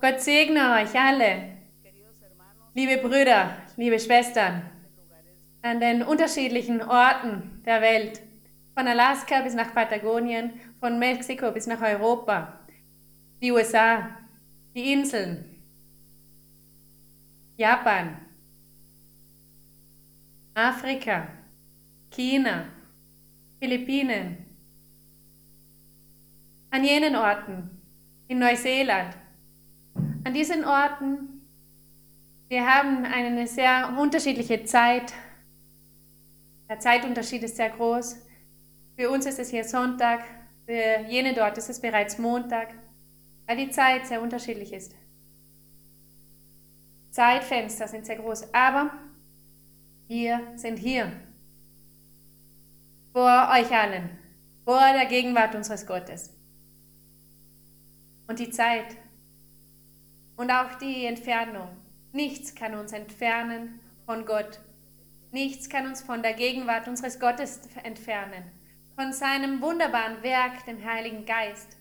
Gott segne euch alle, liebe Brüder, liebe Schwestern, an den unterschiedlichen Orten der Welt, von Alaska bis nach Patagonien, von Mexiko bis nach Europa, die USA, die Inseln, Japan, Afrika, China, Philippinen, an jenen Orten, in Neuseeland, an diesen Orten, wir haben eine sehr unterschiedliche Zeit. Der Zeitunterschied ist sehr groß. Für uns ist es hier Sonntag, für jene dort ist es bereits Montag, weil die Zeit sehr unterschiedlich ist. Zeitfenster sind sehr groß, aber wir sind hier vor euch allen, vor der Gegenwart unseres Gottes. Und die Zeit und auch die Entfernung, nichts kann uns entfernen von Gott. Nichts kann uns von der Gegenwart unseres Gottes entfernen, von seinem wunderbaren Werk, dem Heiligen Geist.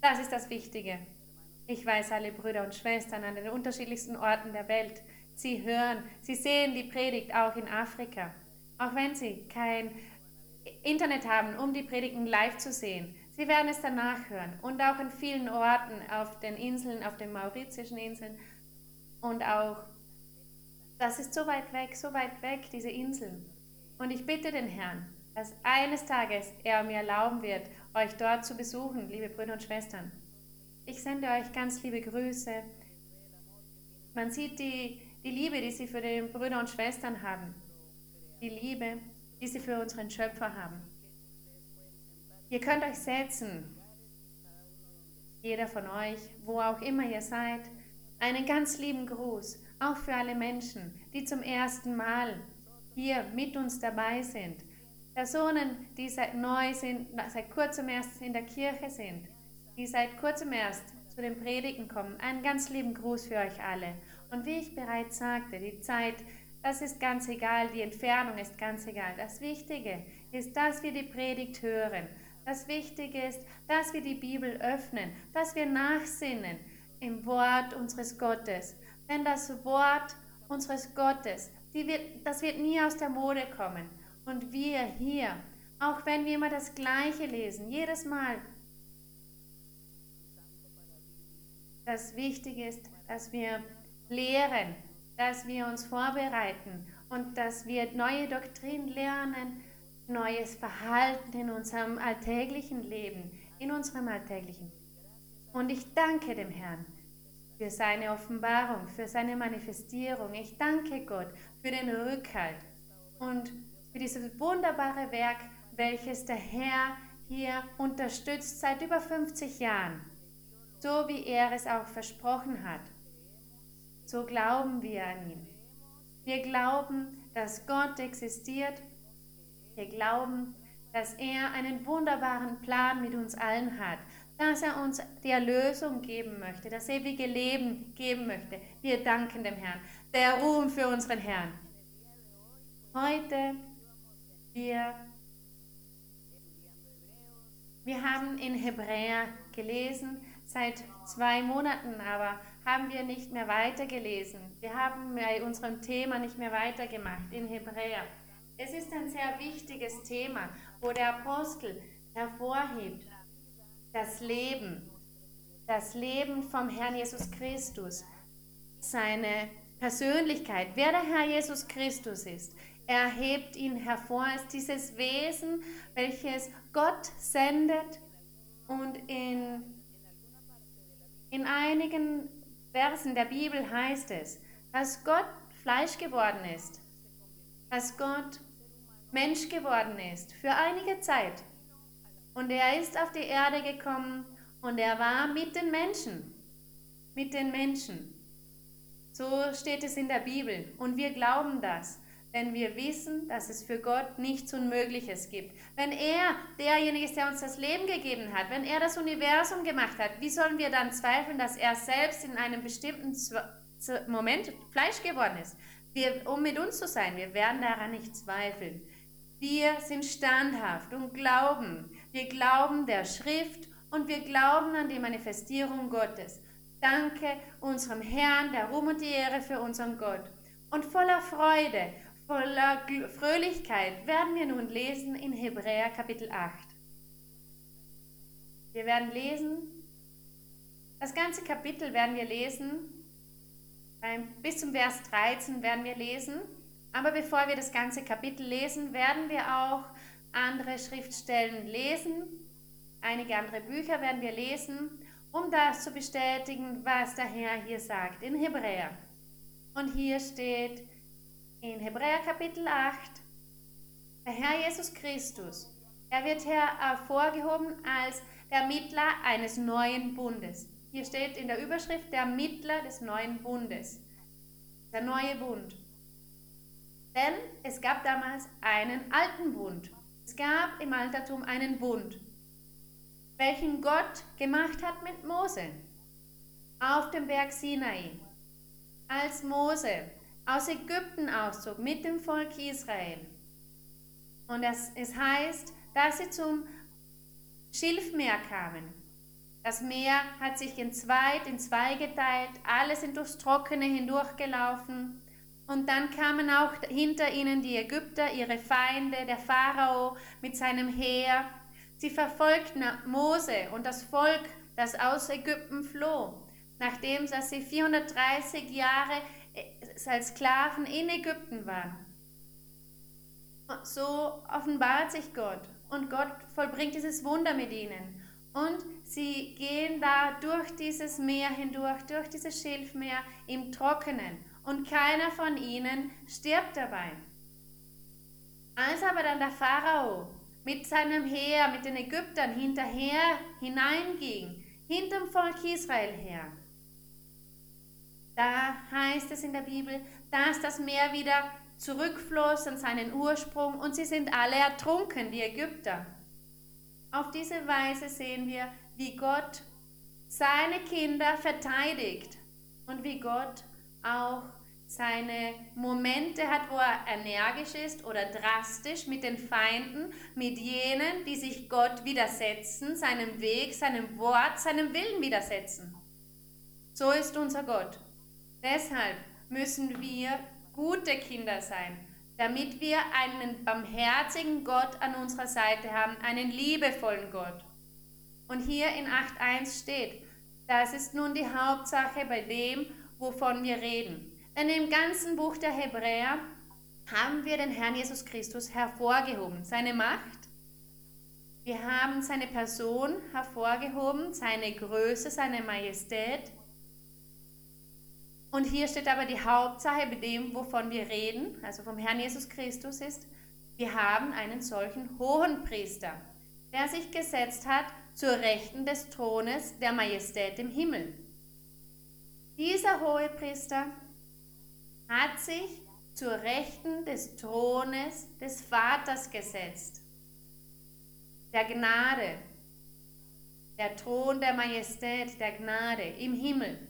Das ist das Wichtige. Ich weiß, alle Brüder und Schwestern an den unterschiedlichsten Orten der Welt, sie hören, sie sehen die Predigt auch in Afrika. Auch wenn sie kein Internet haben, um die Predigten live zu sehen. Sie werden es danach hören und auch in vielen Orten auf den Inseln, auf den Mauritischen Inseln und auch, das ist so weit weg, so weit weg, diese Inseln. Und ich bitte den Herrn, dass eines Tages er mir erlauben wird, euch dort zu besuchen, liebe Brüder und Schwestern. Ich sende euch ganz liebe Grüße. Man sieht die, die Liebe, die sie für die Brüder und Schwestern haben. Die Liebe, die sie für unseren Schöpfer haben. Ihr könnt euch setzen, jeder von euch, wo auch immer ihr seid, einen ganz lieben Gruß, auch für alle Menschen, die zum ersten Mal hier mit uns dabei sind. Personen, die seit neu sind, seit kurzem erst in der Kirche sind, die seit kurzem erst zu den Predigten kommen. Einen ganz lieben Gruß für euch alle. Und wie ich bereits sagte, die Zeit, das ist ganz egal, die Entfernung ist ganz egal. Das Wichtige ist, dass wir die Predigt hören das Wichtige ist, dass wir die Bibel öffnen, dass wir nachsinnen im Wort unseres Gottes. Denn das Wort unseres Gottes, wird, das wird nie aus der Mode kommen. Und wir hier, auch wenn wir immer das Gleiche lesen, jedes Mal, das Wichtige ist, dass wir lehren, dass wir uns vorbereiten und dass wir neue Doktrinen lernen, neues Verhalten in unserem alltäglichen Leben, in unserem alltäglichen. Und ich danke dem Herrn für seine Offenbarung, für seine Manifestierung. Ich danke Gott für den Rückhalt und für dieses wunderbare Werk, welches der Herr hier unterstützt seit über 50 Jahren, so wie er es auch versprochen hat. So glauben wir an ihn. Wir glauben, dass Gott existiert wir glauben, dass er einen wunderbaren Plan mit uns allen hat, dass er uns die Erlösung geben möchte, das ewige Leben geben möchte. Wir danken dem Herrn. Der Ruhm für unseren Herrn. Heute, wir, wir haben in Hebräer gelesen, seit zwei Monaten aber haben wir nicht mehr weitergelesen. Wir haben bei unserem Thema nicht mehr weitergemacht in Hebräer. Es ist ein sehr wichtiges Thema, wo der Apostel hervorhebt, das Leben, das Leben vom Herrn Jesus Christus, seine Persönlichkeit, wer der Herr Jesus Christus ist. Er hebt ihn hervor als dieses Wesen, welches Gott sendet und in, in einigen Versen der Bibel heißt es, dass Gott Fleisch geworden ist, dass Gott Mensch geworden ist für einige Zeit. Und er ist auf die Erde gekommen und er war mit den Menschen. Mit den Menschen. So steht es in der Bibel. Und wir glauben das, denn wir wissen, dass es für Gott nichts Unmögliches gibt. Wenn er derjenige ist, der uns das Leben gegeben hat, wenn er das Universum gemacht hat, wie sollen wir dann zweifeln, dass er selbst in einem bestimmten Moment Fleisch geworden ist? Wir, um mit uns zu sein, wir werden daran nicht zweifeln. Wir sind standhaft und glauben. Wir glauben der Schrift und wir glauben an die Manifestierung Gottes. Danke unserem Herrn, der Ruhm und die Ehre für unseren Gott. Und voller Freude, voller Fröhlichkeit werden wir nun lesen in Hebräer Kapitel 8. Wir werden lesen, das ganze Kapitel werden wir lesen, bis zum Vers 13 werden wir lesen. Aber bevor wir das ganze Kapitel lesen, werden wir auch andere Schriftstellen lesen. Einige andere Bücher werden wir lesen, um das zu bestätigen, was der Herr hier sagt in Hebräer. Und hier steht in Hebräer Kapitel 8, der Herr Jesus Christus, er wird hervorgehoben als der Mittler eines neuen Bundes. Hier steht in der Überschrift der Mittler des neuen Bundes. Der neue Bund. Denn es gab damals einen alten Bund. Es gab im Altertum einen Bund, welchen Gott gemacht hat mit Mose auf dem Berg Sinai. Als Mose aus Ägypten auszog mit dem Volk Israel. Und es, es heißt, dass sie zum Schilfmeer kamen. Das Meer hat sich in zwei, in zwei geteilt, alle sind durchs Trockene hindurchgelaufen. Und dann kamen auch hinter ihnen die Ägypter, ihre Feinde, der Pharao mit seinem Heer. Sie verfolgten Mose und das Volk, das aus Ägypten floh, nachdem sie 430 Jahre äh, als Sklaven in Ägypten waren. So offenbart sich Gott und Gott vollbringt dieses Wunder mit ihnen. Und sie gehen da durch dieses Meer hindurch, durch dieses Schilfmeer im Trockenen. Und keiner von ihnen stirbt dabei. Als aber dann der Pharao mit seinem Heer, mit den Ägyptern hinterher hineinging, hinterm Volk Israel her, da heißt es in der Bibel, dass das Meer wieder zurückfloss an seinen Ursprung und sie sind alle ertrunken, die Ägypter. Auf diese Weise sehen wir, wie Gott seine Kinder verteidigt und wie Gott auch seine Momente hat, wo er energisch ist oder drastisch mit den Feinden, mit jenen, die sich Gott widersetzen, seinem Weg, seinem Wort, seinem Willen widersetzen. So ist unser Gott. Deshalb müssen wir gute Kinder sein, damit wir einen barmherzigen Gott an unserer Seite haben, einen liebevollen Gott. Und hier in 8.1 steht, das ist nun die Hauptsache bei dem, wovon wir reden. Denn im ganzen Buch der Hebräer haben wir den Herrn Jesus Christus hervorgehoben, seine Macht. Wir haben seine Person hervorgehoben, seine Größe, seine Majestät. Und hier steht aber die Hauptsache bei dem, wovon wir reden, also vom Herrn Jesus Christus ist, wir haben einen solchen hohen Priester, der sich gesetzt hat zur Rechten des Thrones der Majestät im Himmel. Dieser hohe Priester hat sich zur Rechten des Thrones des Vaters gesetzt, der Gnade, der Thron der Majestät, der Gnade im Himmel.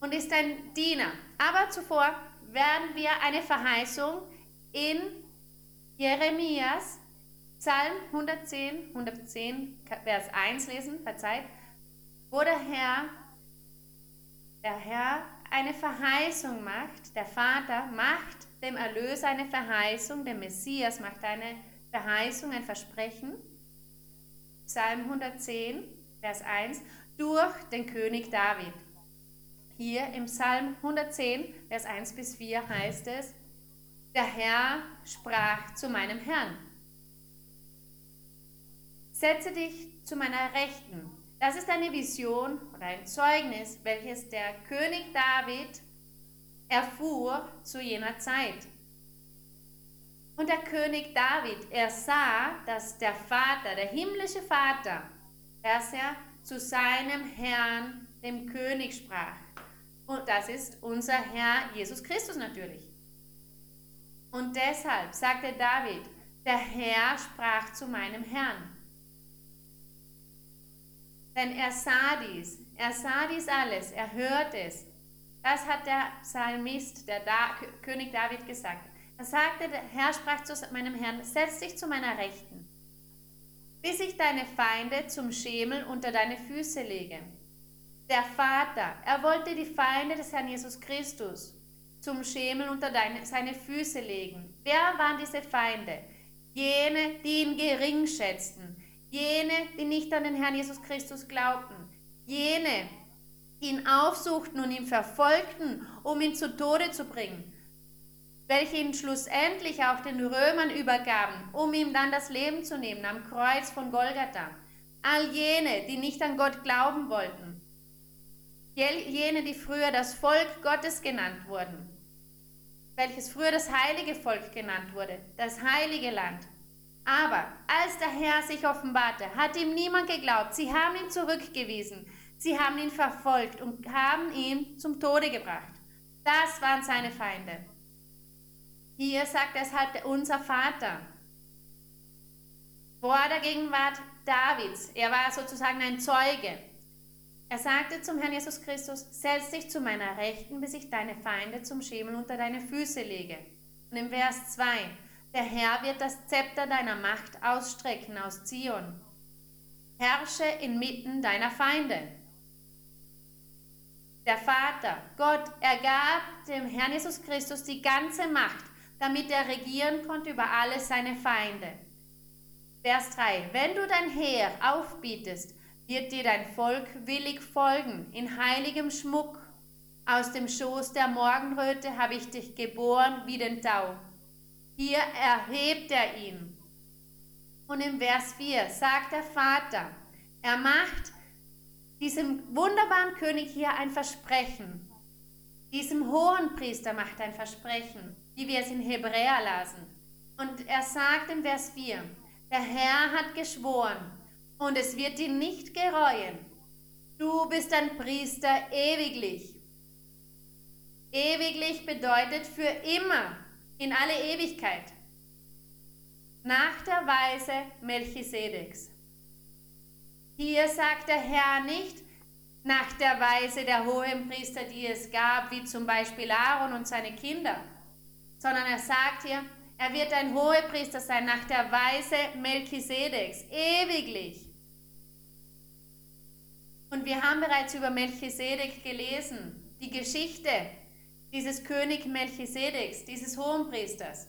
und ist ein Diener. Aber zuvor werden wir eine Verheißung in Jeremias Psalm 110, 110, Vers 1 lesen, verzeiht, wo der Herr, der Herr eine Verheißung macht, der Vater macht dem Erlöser eine Verheißung, der Messias macht eine Verheißung, ein Versprechen. Psalm 110, Vers 1, durch den König David. Hier im Psalm 110, Vers 1 bis 4 heißt es, der Herr sprach zu meinem Herrn, setze dich zu meiner Rechten. Das ist eine Vision oder ein Zeugnis, welches der König David erfuhr zu jener Zeit. Und der König David, er sah, dass der Vater, der himmlische Vater, dass er zu seinem Herrn, dem König sprach. Und das ist unser Herr Jesus Christus natürlich. Und deshalb sagte David, der Herr sprach zu meinem Herrn. Denn er sah dies, er sah dies alles, er hört es. Das hat der Psalmist, der da König David gesagt. Er sagte, der Herr sprach zu meinem Herrn, setz dich zu meiner Rechten. bis ich deine Feinde zum Schemel unter deine Füße lege. Der Vater, er wollte die Feinde des Herrn Jesus Christus zum Schemel unter deine, seine Füße legen. Wer waren diese Feinde? Jene, die ihn gering schätzten, jene, die nicht an den Herrn Jesus Christus glaubten, jene, die ihn aufsuchten und ihn verfolgten, um ihn zu Tode zu bringen, welche ihn schlussendlich auch den Römern übergaben, um ihm dann das Leben zu nehmen am Kreuz von Golgatha. All jene, die nicht an Gott glauben wollten, jene, die früher das Volk Gottes genannt wurden, welches früher das heilige Volk genannt wurde, das heilige Land. Aber als der Herr sich offenbarte, hat ihm niemand geglaubt. Sie haben ihn zurückgewiesen. Sie haben ihn verfolgt und haben ihn zum Tode gebracht. Das waren seine Feinde. Hier sagt es halt unser Vater. Vor der Gegenwart Davids, er war sozusagen ein Zeuge. Er sagte zum Herrn Jesus Christus, setz dich zu meiner Rechten, bis ich deine Feinde zum Schemel unter deine Füße lege. Und im Vers 2, der Herr wird das Zepter deiner Macht ausstrecken aus Zion. Herrsche inmitten deiner Feinde. Der Vater, Gott, er gab dem Herrn Jesus Christus die ganze Macht, damit er regieren konnte über alle seine Feinde. Vers 3. Wenn du dein Heer aufbietest, wird dir dein Volk willig folgen, in heiligem Schmuck. Aus dem Schoß der Morgenröte habe ich dich geboren wie den Tau. Hier erhebt er ihn. Und im Vers 4 sagt der Vater, er macht diesem wunderbaren König hier ein Versprechen. Diesem hohen Priester macht ein Versprechen, wie wir es in Hebräer lasen. Und er sagt im Vers 4, der Herr hat geschworen, und es wird ihn nicht gereuen. Du bist ein Priester ewiglich. Ewiglich bedeutet für immer, in alle Ewigkeit. Nach der Weise Melchisedeks. Hier sagt der Herr nicht nach der Weise der hohen Priester, die es gab, wie zum Beispiel Aaron und seine Kinder, sondern er sagt hier, er wird ein Hohepriester sein nach der Weise Melchisedeks, ewiglich. Und wir haben bereits über Melchisedek gelesen, die Geschichte dieses König Melchisedeks, dieses Hohenpriesters,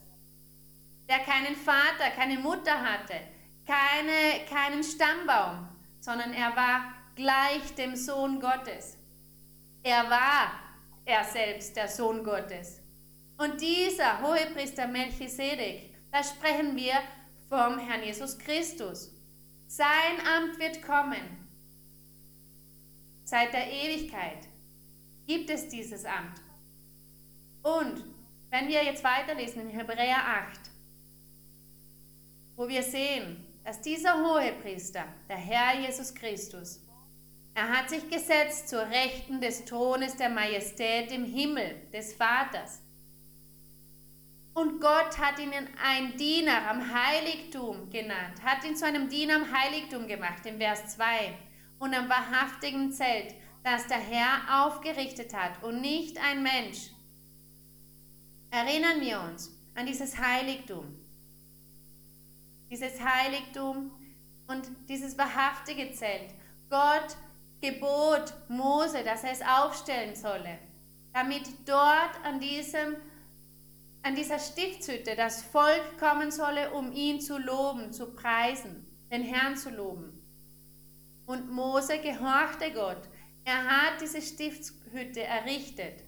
der keinen Vater, keine Mutter hatte, keine, keinen Stammbaum, sondern er war gleich dem Sohn Gottes. Er war er selbst der Sohn Gottes. Und dieser Hohepriester Melchisedek, da sprechen wir vom Herrn Jesus Christus. Sein Amt wird kommen Seit der Ewigkeit gibt es dieses Amt. Und wenn wir jetzt weiterlesen in Hebräer 8, wo wir sehen, dass dieser Hohepriester, der Herr Jesus Christus, er hat sich gesetzt zur Rechten des Thrones der Majestät im Himmel des Vaters. Und Gott hat ihn ein Diener am Heiligtum genannt, hat ihn zu einem Diener am Heiligtum gemacht, im Vers 2 und am wahrhaftigen Zelt, das der Herr aufgerichtet hat und nicht ein Mensch. Erinnern wir uns an dieses Heiligtum. Dieses Heiligtum und dieses wahrhaftige Zelt. Gott gebot Mose, dass er es aufstellen solle, damit dort an, diesem, an dieser Stiftshütte das Volk kommen solle, um ihn zu loben, zu preisen, den Herrn zu loben. Und Mose gehorchte Gott. Er hat diese Stiftshütte errichtet.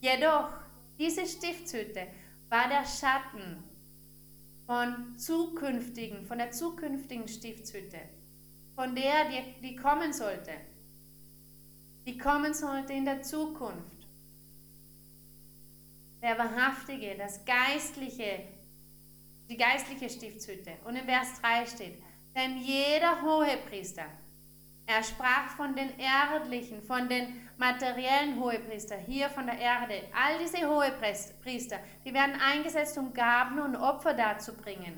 Jedoch, diese Stiftshütte war der Schatten von zukünftigen, von der zukünftigen Stiftshütte, von der, die, die kommen sollte. Die kommen sollte in der Zukunft. Der wahrhaftige, das geistliche, die geistliche Stiftshütte. Und im Vers 3 steht, denn jeder Hohepriester, er sprach von den erdlichen, von den materiellen Hohepriestern, hier von der Erde. All diese Hohepriester, die werden eingesetzt, um Gaben und Opfer darzubringen.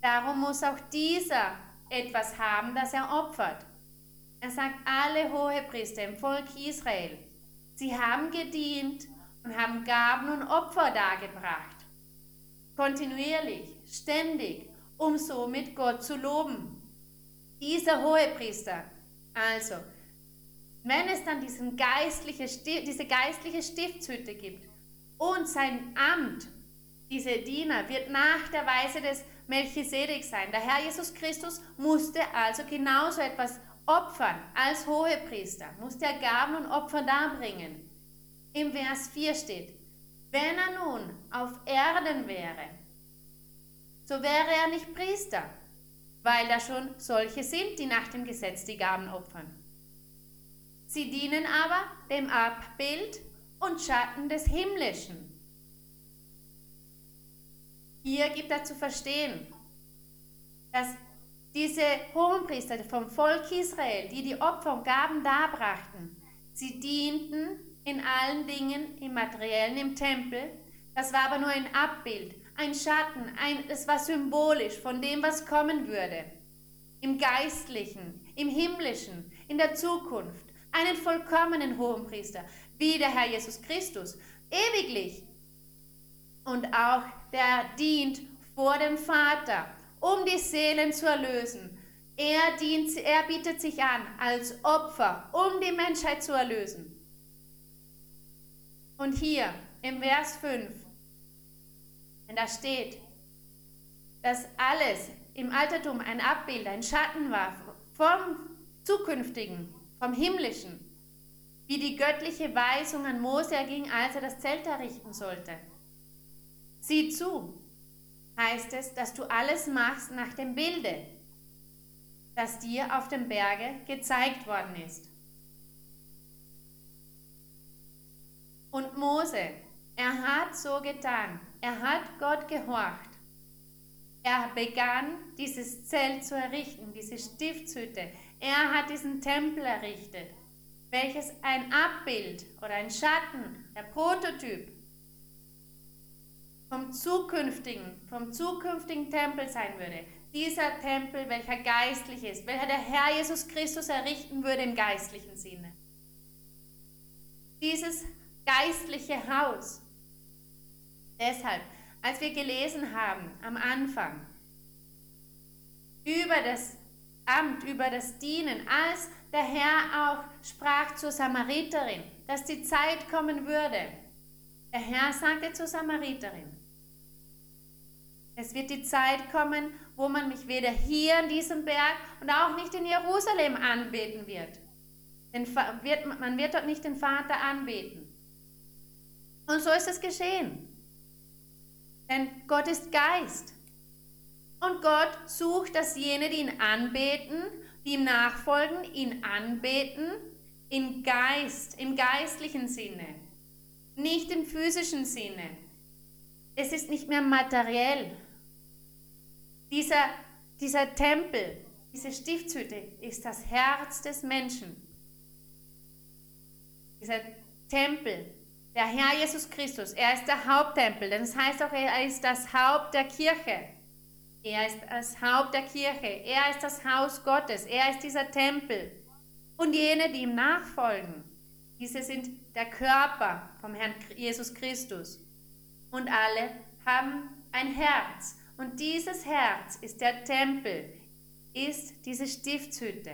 Darum muss auch dieser etwas haben, das er opfert. Er sagt, alle Hohepriester im Volk Israel, sie haben gedient und haben Gaben und Opfer dargebracht. Kontinuierlich, ständig, um somit Gott zu loben. Dieser Hohepriester. Also, wenn es dann geistliche, diese geistliche Stiftshütte gibt und sein Amt, diese Diener, wird nach der Weise des Melchisedek sein. Der Herr Jesus Christus musste also genauso etwas opfern als Hohepriester, musste er Gaben und Opfer darbringen. Im Vers 4 steht, wenn er nun auf Erden wäre, so wäre er nicht Priester, weil da schon solche sind, die nach dem Gesetz die Gaben opfern. Sie dienen aber dem Abbild und Schatten des Himmlischen. Hier gibt er zu verstehen, dass diese Hohenpriester vom Volk Israel, die die Opfer und Gaben darbrachten, sie dienten in allen Dingen, im Materiellen, im Tempel. Das war aber nur ein Abbild, ein Schatten, ein, es war symbolisch von dem, was kommen würde. Im Geistlichen, im Himmlischen, in der Zukunft. Einen vollkommenen Hohenpriester, wie der Herr Jesus Christus, ewiglich. Und auch der dient vor dem Vater, um die Seelen zu erlösen. Er, dient, er bietet sich an als Opfer, um die Menschheit zu erlösen. Und hier im Vers 5, wenn da steht, dass alles im Altertum ein Abbild, ein Schatten war vom Zukünftigen, vom Himmlischen, wie die göttliche Weisung an Mose erging, als er das Zelt errichten sollte. Sieh zu, heißt es, dass du alles machst nach dem Bilde, das dir auf dem Berge gezeigt worden ist. Und Mose, er hat so getan, er hat Gott gehorcht. Er begann dieses Zelt zu errichten, diese Stiftshütte. Er hat diesen Tempel errichtet, welches ein Abbild oder ein Schatten, der Prototyp vom zukünftigen, vom zukünftigen Tempel sein würde. Dieser Tempel, welcher geistlich ist, welcher der Herr Jesus Christus errichten würde im geistlichen Sinne. Dieses geistliche Haus. Deshalb, als wir gelesen haben am Anfang über das Amt, über das Dienen, als der Herr auch sprach zur Samariterin, dass die Zeit kommen würde. Der Herr sagte zur Samariterin, es wird die Zeit kommen, wo man mich weder hier an diesem Berg und auch nicht in Jerusalem anbeten wird. Denn man wird dort nicht den Vater anbeten. Und so ist es geschehen. Denn Gott ist Geist. Und Gott sucht, dass jene, die ihn anbeten, die ihm nachfolgen, ihn anbeten, in Geist, im geistlichen Sinne, nicht im physischen Sinne. Es ist nicht mehr materiell, dieser, dieser Tempel, diese Stiftshütte ist das Herz des Menschen. Dieser Tempel, der Herr Jesus Christus, er ist der Haupttempel, denn es das heißt auch, er ist das Haupt der Kirche. Er ist das Haupt der Kirche, er ist das Haus Gottes, er ist dieser Tempel. Und jene, die ihm nachfolgen, diese sind der Körper vom Herrn Jesus Christus. Und alle haben ein Herz und dieses Herz ist der Tempel, ist diese Stiftshütte.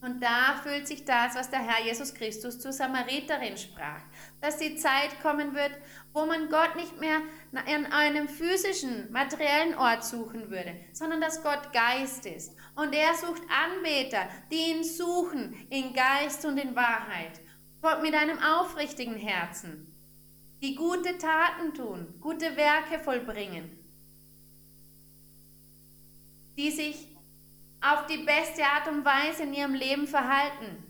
Und da fühlt sich das, was der Herr Jesus Christus zur Samariterin sprach, dass die Zeit kommen wird, wo man Gott nicht mehr an einem physischen, materiellen Ort suchen würde, sondern dass Gott Geist ist. Und er sucht Anbeter, die ihn suchen in Geist und in Wahrheit, mit einem aufrichtigen Herzen, die gute Taten tun, gute Werke vollbringen die sich auf die beste Art und Weise in ihrem Leben verhalten.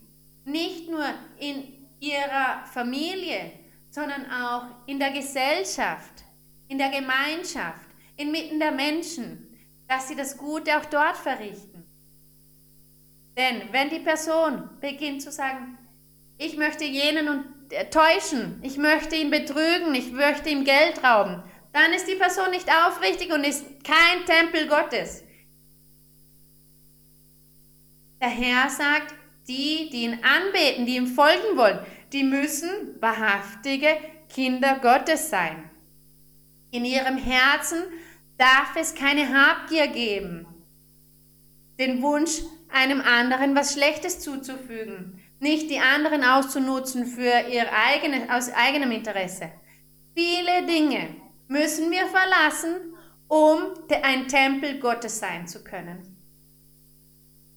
Nicht nur in ihrer Familie, sondern auch in der Gesellschaft, in der Gemeinschaft, inmitten der Menschen, dass sie das Gute auch dort verrichten. Denn wenn die Person beginnt zu sagen, ich möchte jenen täuschen, ich möchte ihn betrügen, ich möchte ihm Geld rauben, dann ist die Person nicht aufrichtig und ist kein Tempel Gottes. Der Herr sagt, die, die ihn anbeten, die ihm folgen wollen, die müssen wahrhaftige Kinder Gottes sein. In ihrem Herzen darf es keine Habgier geben. Den Wunsch, einem anderen was Schlechtes zuzufügen, nicht die anderen auszunutzen für ihr eigenes, aus eigenem Interesse. Viele Dinge müssen wir verlassen, um ein Tempel Gottes sein zu können.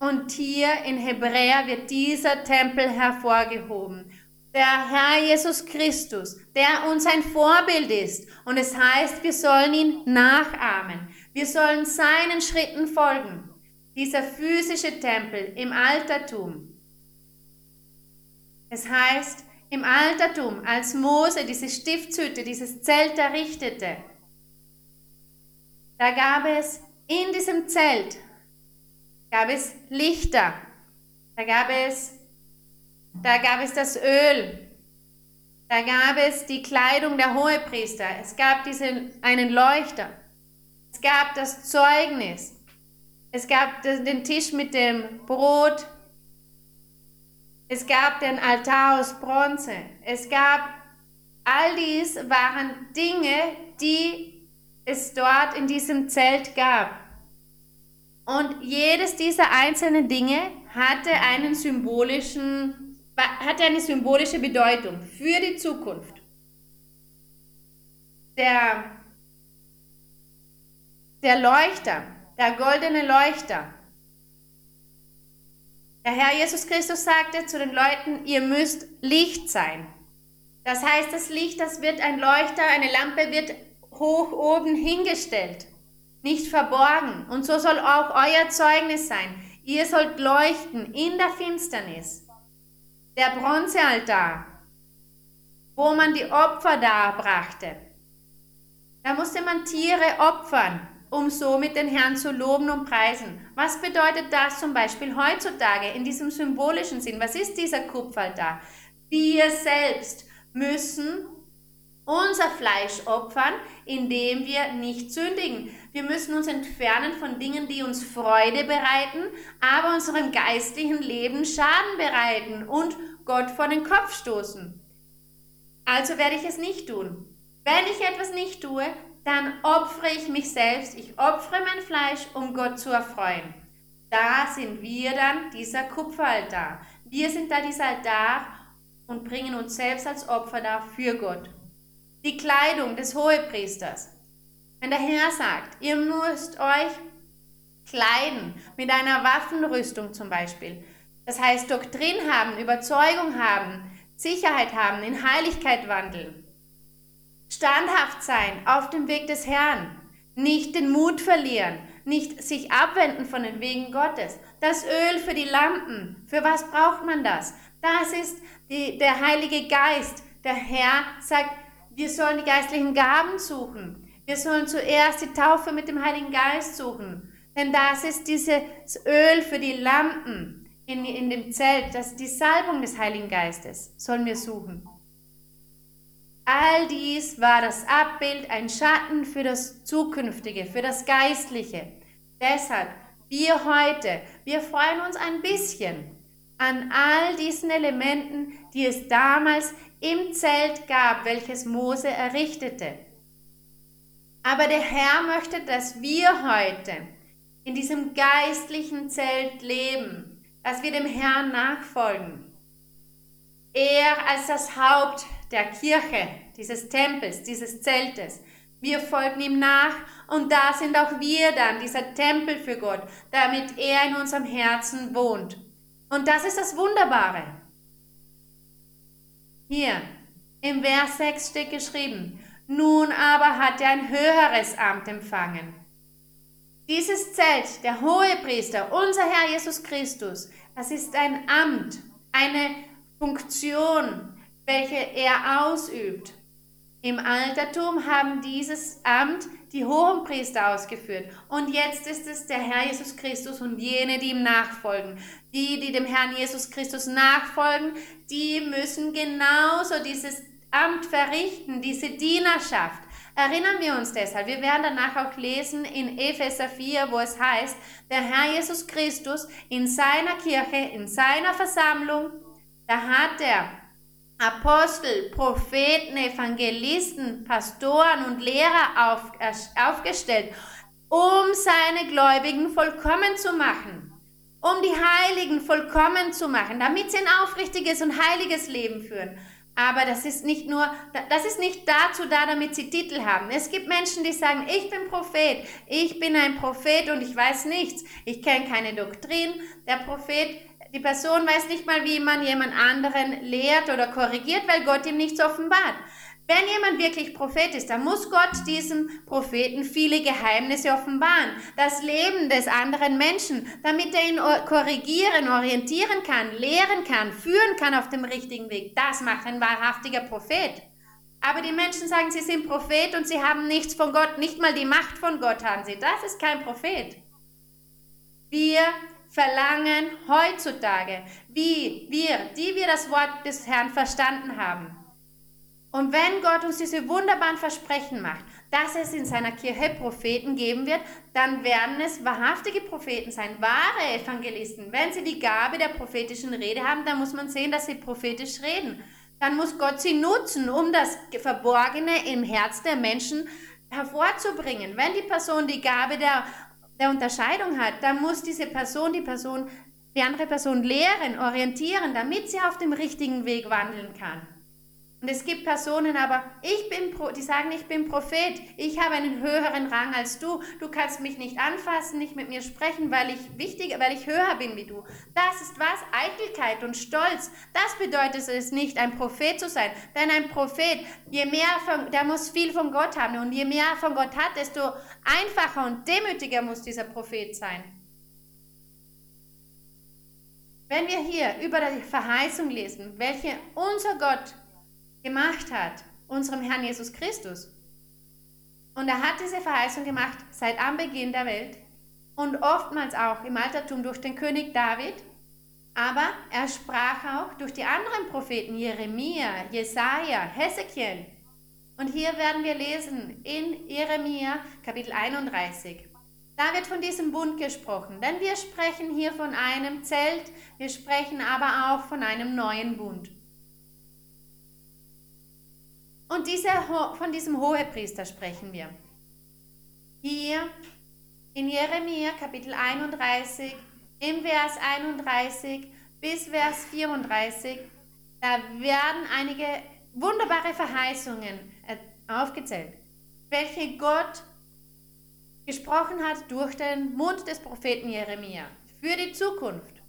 Und hier in Hebräer wird dieser Tempel hervorgehoben. Der Herr Jesus Christus, der uns ein Vorbild ist. Und es heißt, wir sollen ihn nachahmen. Wir sollen seinen Schritten folgen. Dieser physische Tempel im Altertum. Es heißt, im Altertum, als Mose diese Stiftshütte, dieses Zelt errichtete, da gab es in diesem Zelt, gab es Lichter, da gab es, da gab es das Öl, da gab es die Kleidung der Hohepriester, es gab diesen, einen Leuchter, es gab das Zeugnis, es gab den Tisch mit dem Brot, es gab den Altar aus Bronze, es gab, all dies waren Dinge, die es dort in diesem Zelt gab. Und jedes dieser einzelnen Dinge hatte einen symbolischen, hatte eine symbolische Bedeutung für die Zukunft. Der, der Leuchter, der goldene Leuchter. Der Herr Jesus Christus sagte zu den Leuten, ihr müsst Licht sein. Das heißt, das Licht, das wird ein Leuchter, eine Lampe wird hoch oben hingestellt, nicht verborgen. Und so soll auch euer Zeugnis sein. Ihr sollt leuchten in der Finsternis. Der Bronzealtar, wo man die Opfer darbrachte. Da musste man Tiere opfern, um somit den Herrn zu loben und preisen. Was bedeutet das zum Beispiel heutzutage in diesem symbolischen Sinn? Was ist dieser Kupferaltar? Wir selbst müssen unser Fleisch opfern, indem wir nicht sündigen. Wir müssen uns entfernen von Dingen, die uns Freude bereiten, aber unserem geistlichen Leben Schaden bereiten und Gott vor den Kopf stoßen. Also werde ich es nicht tun. Wenn ich etwas nicht tue, dann opfere ich mich selbst, ich opfere mein Fleisch, um Gott zu erfreuen. Da sind wir dann dieser Kupferaltar. Wir sind da dieser Altar und bringen uns selbst als Opfer dar für Gott die Kleidung des Hohepriesters. Wenn der Herr sagt, ihr müsst euch kleiden mit einer Waffenrüstung zum Beispiel, das heißt Doktrin haben, Überzeugung haben, Sicherheit haben, in Heiligkeit wandeln, standhaft sein auf dem Weg des Herrn, nicht den Mut verlieren, nicht sich abwenden von den Wegen Gottes. Das Öl für die Lampen, für was braucht man das? Das ist die, der Heilige Geist. Der Herr sagt, wir sollen die geistlichen Gaben suchen. Wir sollen zuerst die Taufe mit dem Heiligen Geist suchen. Denn das ist dieses Öl für die Lampen in, in dem Zelt, das ist die Salbung des Heiligen Geistes, sollen wir suchen. All dies war das Abbild, ein Schatten für das Zukünftige, für das Geistliche. Deshalb, wir heute, wir freuen uns ein bisschen an all diesen Elementen, die es damals im Zelt gab, welches Mose errichtete. Aber der Herr möchte, dass wir heute in diesem geistlichen Zelt leben, dass wir dem Herrn nachfolgen. Er als das Haupt der Kirche, dieses Tempels, dieses Zeltes. Wir folgen ihm nach und da sind auch wir dann, dieser Tempel für Gott, damit er in unserem Herzen wohnt. Und das ist das Wunderbare. Hier im Vers 6 steht geschrieben, nun aber hat er ein höheres Amt empfangen. Dieses Zelt, der Hohepriester, unser Herr Jesus Christus, das ist ein Amt, eine Funktion, welche er ausübt. Im Altertum haben dieses Amt die Hohenpriester ausgeführt. Und jetzt ist es der Herr Jesus Christus und jene, die ihm nachfolgen. Die, die dem Herrn Jesus Christus nachfolgen, die müssen genauso dieses Amt verrichten, diese Dienerschaft. Erinnern wir uns deshalb. Wir werden danach auch lesen in Epheser 4, wo es heißt, der Herr Jesus Christus in seiner Kirche, in seiner Versammlung, da hat er Apostel, Propheten, Evangelisten, Pastoren und Lehrer auf, aufgestellt, um seine Gläubigen vollkommen zu machen, um die Heiligen vollkommen zu machen, damit sie ein aufrichtiges und heiliges Leben führen. Aber das ist nicht nur, das ist nicht dazu da, damit sie Titel haben. Es gibt Menschen, die sagen, ich bin Prophet, ich bin ein Prophet und ich weiß nichts. Ich kenne keine Doktrin. Der Prophet, die Person weiß nicht mal, wie man jemand anderen lehrt oder korrigiert, weil Gott ihm nichts offenbart. Wenn jemand wirklich Prophet ist, dann muss Gott diesem Propheten viele Geheimnisse offenbaren. Das Leben des anderen Menschen, damit er ihn korrigieren, orientieren kann, lehren kann, führen kann auf dem richtigen Weg. Das macht ein wahrhaftiger Prophet. Aber die Menschen sagen, sie sind Prophet und sie haben nichts von Gott, nicht mal die Macht von Gott haben sie. Das ist kein Prophet. Wir verlangen heutzutage, wie wir, die wir das Wort des Herrn verstanden haben, und wenn Gott uns diese wunderbaren Versprechen macht, dass es in seiner Kirche Propheten geben wird, dann werden es wahrhaftige Propheten sein, wahre Evangelisten. Wenn sie die Gabe der prophetischen Rede haben, dann muss man sehen, dass sie prophetisch reden. Dann muss Gott sie nutzen, um das Verborgene im Herz der Menschen hervorzubringen. Wenn die Person die Gabe der, der Unterscheidung hat, dann muss diese Person die Person, die andere Person lehren, orientieren, damit sie auf dem richtigen Weg wandeln kann. Und es gibt Personen aber, ich bin, die sagen, ich bin Prophet, ich habe einen höheren Rang als du, du kannst mich nicht anfassen, nicht mit mir sprechen, weil ich wichtiger, weil ich höher bin wie du. Das ist was? Eitelkeit und Stolz. Das bedeutet es nicht, ein Prophet zu sein. Denn ein Prophet, je mehr von, der muss viel von Gott haben und je mehr von Gott hat, desto einfacher und demütiger muss dieser Prophet sein. Wenn wir hier über die Verheißung lesen, welche unser Gott gemacht hat, unserem Herrn Jesus Christus. Und er hat diese Verheißung gemacht seit am Beginn der Welt und oftmals auch im Altertum durch den König David. Aber er sprach auch durch die anderen Propheten Jeremia, Jesaja, Hesekiel. Und hier werden wir lesen in Jeremia Kapitel 31. Da wird von diesem Bund gesprochen, denn wir sprechen hier von einem Zelt, wir sprechen aber auch von einem neuen Bund. Und dieser, von diesem Hohepriester sprechen wir. Hier in Jeremia Kapitel 31, im Vers 31 bis Vers 34, da werden einige wunderbare Verheißungen äh, aufgezählt, welche Gott gesprochen hat durch den Mund des Propheten Jeremia für die Zukunft.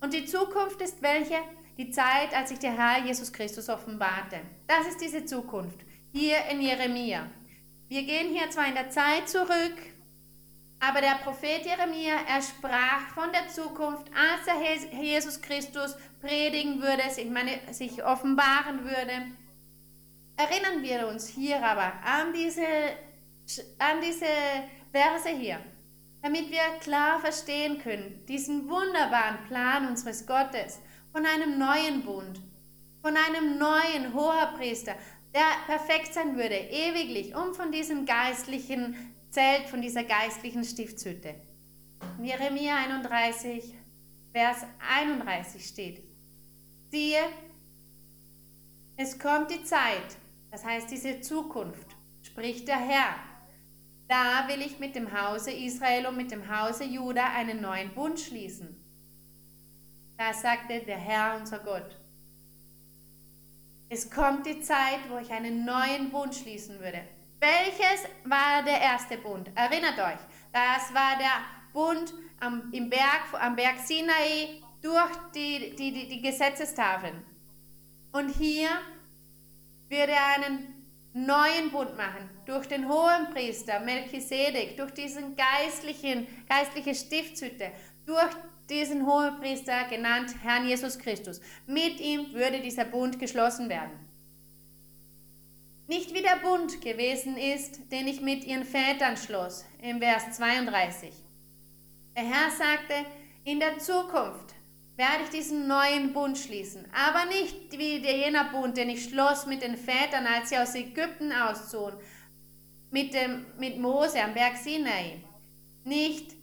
Und die Zukunft ist welche? Die Zeit, als sich der Herr Jesus Christus offenbarte. Das ist diese Zukunft, hier in Jeremia. Wir gehen hier zwar in der Zeit zurück, aber der Prophet Jeremia, er sprach von der Zukunft, als der Jesus Christus predigen würde, sich, meine, sich offenbaren würde. Erinnern wir uns hier aber an diese, an diese Verse hier, damit wir klar verstehen können, diesen wunderbaren Plan unseres Gottes, von einem neuen Bund, von einem neuen Hoherpriester, der perfekt sein würde, ewiglich, um von diesem geistlichen Zelt, von dieser geistlichen Stiftshütte. In Jeremia 31, Vers 31 steht, siehe, es kommt die Zeit, das heißt diese Zukunft, spricht der Herr. Da will ich mit dem Hause Israel und mit dem Hause Juda einen neuen Bund schließen da sagte der Herr, unser Gott, es kommt die Zeit, wo ich einen neuen Bund schließen würde. Welches war der erste Bund? Erinnert euch, das war der Bund am, im Berg, am Berg Sinai durch die, die, die, die Gesetzestafeln. Und hier wird er einen neuen Bund machen durch den hohen Priester Melchisedek, durch diesen geistlichen, geistliche Stiftshütte, durch diesen Hohepriester genannt Herrn Jesus Christus. Mit ihm würde dieser Bund geschlossen werden. Nicht wie der Bund gewesen ist, den ich mit ihren Vätern schloss, im Vers 32. Der Herr sagte, in der Zukunft werde ich diesen neuen Bund schließen, aber nicht wie der jener Bund, den ich schloss mit den Vätern, als sie aus Ägypten auszogen, mit, dem, mit Mose am Berg Sinai. Nicht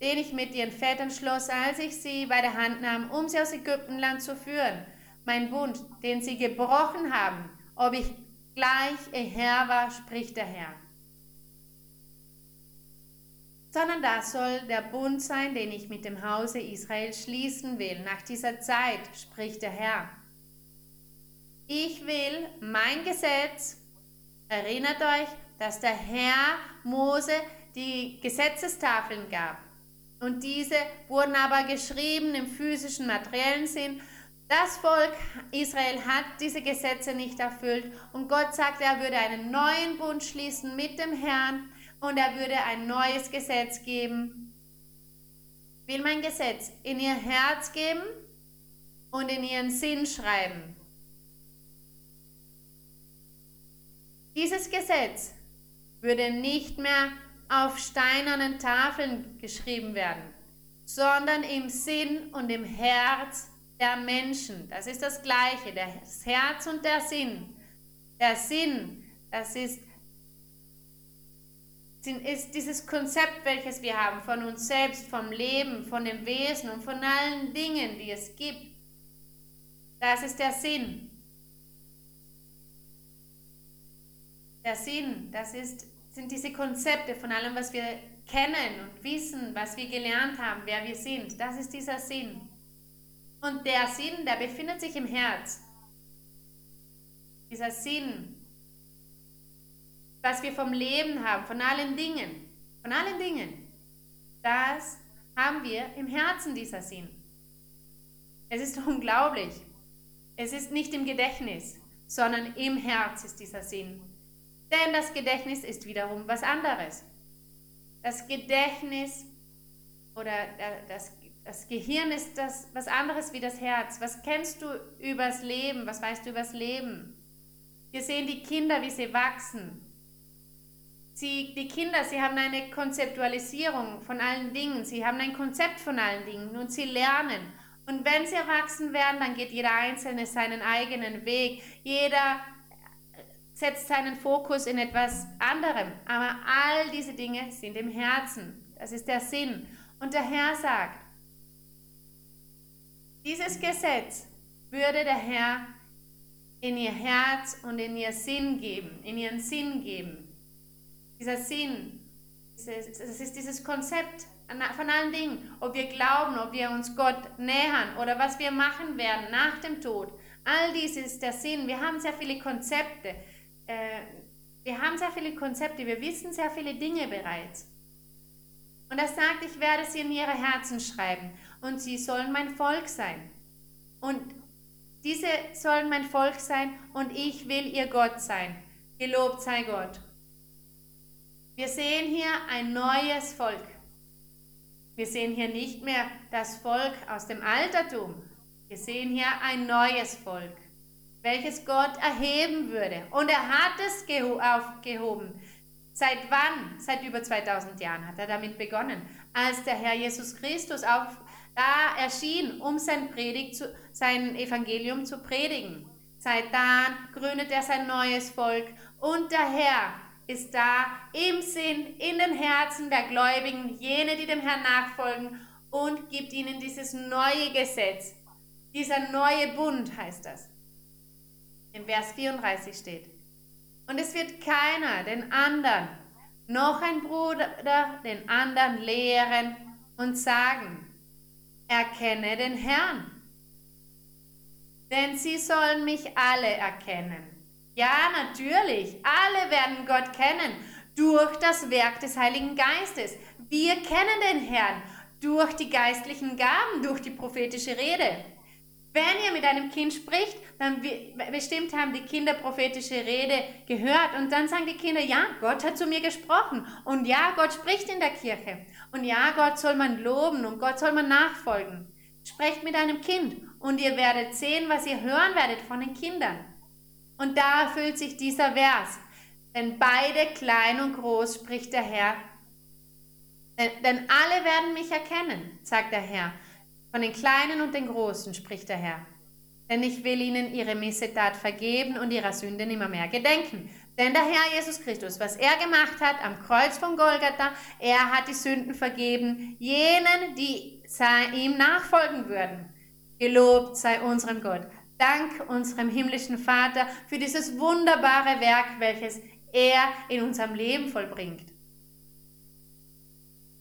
den ich mit ihren Vätern schloss, als ich sie bei der Hand nahm, um sie aus Ägyptenland zu führen. mein Bund, den sie gebrochen haben, ob ich gleich ihr Herr war, spricht der Herr. Sondern das soll der Bund sein, den ich mit dem Hause Israel schließen will, nach dieser Zeit, spricht der Herr. Ich will mein Gesetz, erinnert euch, dass der Herr Mose die Gesetzestafeln gab. Und diese wurden aber geschrieben im physischen, materiellen Sinn. Das Volk Israel hat diese Gesetze nicht erfüllt und Gott sagte, er würde einen neuen Bund schließen mit dem Herrn und er würde ein neues Gesetz geben. Will mein Gesetz in ihr Herz geben und in ihren Sinn schreiben. Dieses Gesetz würde nicht mehr auf steinernen Tafeln geschrieben werden, sondern im Sinn und im Herz der Menschen. Das ist das Gleiche, das Herz und der Sinn. Der Sinn, das ist, ist dieses Konzept, welches wir haben von uns selbst, vom Leben, von dem Wesen und von allen Dingen, die es gibt. Das ist der Sinn. Der Sinn, das ist, sind diese Konzepte von allem, was wir kennen und wissen, was wir gelernt haben, wer wir sind. Das ist dieser Sinn. Und der Sinn, der befindet sich im Herz. Dieser Sinn, was wir vom Leben haben, von allen Dingen, von allen Dingen, das haben wir im Herzen, dieser Sinn. Es ist unglaublich. Es ist nicht im Gedächtnis, sondern im Herz ist dieser Sinn. Denn das Gedächtnis ist wiederum was anderes. Das Gedächtnis oder das das Gehirn ist das was anderes wie das Herz. Was kennst du übers Leben? Was weißt du übers Leben? Wir sehen die Kinder, wie sie wachsen. Sie, die Kinder, sie haben eine Konzeptualisierung von allen Dingen. Sie haben ein Konzept von allen Dingen und sie lernen. Und wenn sie erwachsen werden, dann geht jeder Einzelne seinen eigenen Weg. Jeder setzt seinen Fokus in etwas anderem. Aber all diese Dinge sind im Herzen. Das ist der Sinn. Und der Herr sagt, dieses Gesetz würde der Herr in ihr Herz und in ihr Sinn geben, in ihren Sinn geben. Dieser Sinn, das ist dieses Konzept von allen Dingen, ob wir glauben, ob wir uns Gott nähern oder was wir machen werden nach dem Tod. All dies ist der Sinn. Wir haben sehr viele Konzepte. Äh, wir haben sehr viele Konzepte, wir wissen sehr viele Dinge bereits. Und er sagt, ich werde sie in ihre Herzen schreiben und sie sollen mein Volk sein. Und diese sollen mein Volk sein und ich will ihr Gott sein. Gelobt sei Gott. Wir sehen hier ein neues Volk. Wir sehen hier nicht mehr das Volk aus dem Altertum. Wir sehen hier ein neues Volk, welches Gott erheben würde. Und er hat es aufgehoben. Seit wann? Seit über 2000 Jahren hat er damit begonnen, als der Herr Jesus Christus auf da erschien, um sein, Predigt zu, sein Evangelium zu predigen. Seit dann gründet er sein neues Volk und der Herr ist da im Sinn, in den Herzen der Gläubigen, jene, die dem Herrn nachfolgen und gibt ihnen dieses neue Gesetz. Dieser neue Bund heißt das. In Vers 34 steht. Und es wird keiner den anderen, noch ein Bruder den anderen lehren und sagen, erkenne den Herrn. Denn sie sollen mich alle erkennen. Ja, natürlich, alle werden Gott kennen durch das Werk des Heiligen Geistes. Wir kennen den Herrn durch die geistlichen Gaben, durch die prophetische Rede. Wenn ihr mit einem Kind spricht, dann bestimmt haben die Kinder prophetische Rede gehört und dann sagen die Kinder, ja, Gott hat zu mir gesprochen und ja, Gott spricht in der Kirche und ja, Gott soll man loben und Gott soll man nachfolgen. Sprecht mit einem Kind und ihr werdet sehen, was ihr hören werdet von den Kindern. Und da erfüllt sich dieser Vers. Denn beide klein und groß spricht der Herr. Denn, denn alle werden mich erkennen, sagt der Herr. Von den Kleinen und den Großen spricht der Herr. Denn ich will ihnen ihre Missetat vergeben und ihrer Sünde nimmer mehr gedenken. Denn der Herr Jesus Christus, was er gemacht hat am Kreuz von Golgatha, er hat die Sünden vergeben, jenen, die ihm nachfolgen würden. Gelobt sei unserem Gott. Dank unserem himmlischen Vater für dieses wunderbare Werk, welches er in unserem Leben vollbringt.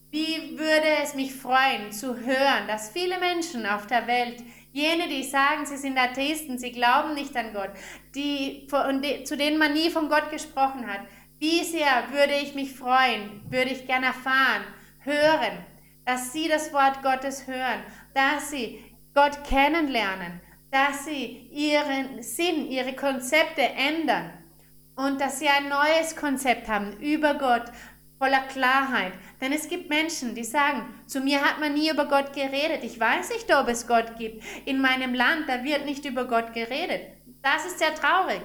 Wie würde es mich freuen zu hören, dass viele Menschen auf der Welt, jene, die sagen, sie sind Atheisten, sie glauben nicht an Gott, die, zu denen man nie von Gott gesprochen hat, wie sehr würde ich mich freuen, würde ich gerne erfahren, hören, dass sie das Wort Gottes hören, dass sie Gott kennenlernen, dass sie ihren Sinn, ihre Konzepte ändern und dass sie ein neues Konzept haben über Gott, voller Klarheit. Denn es gibt Menschen, die sagen, zu mir hat man nie über Gott geredet. Ich weiß nicht, ob es Gott gibt. In meinem Land, da wird nicht über Gott geredet. Das ist sehr traurig.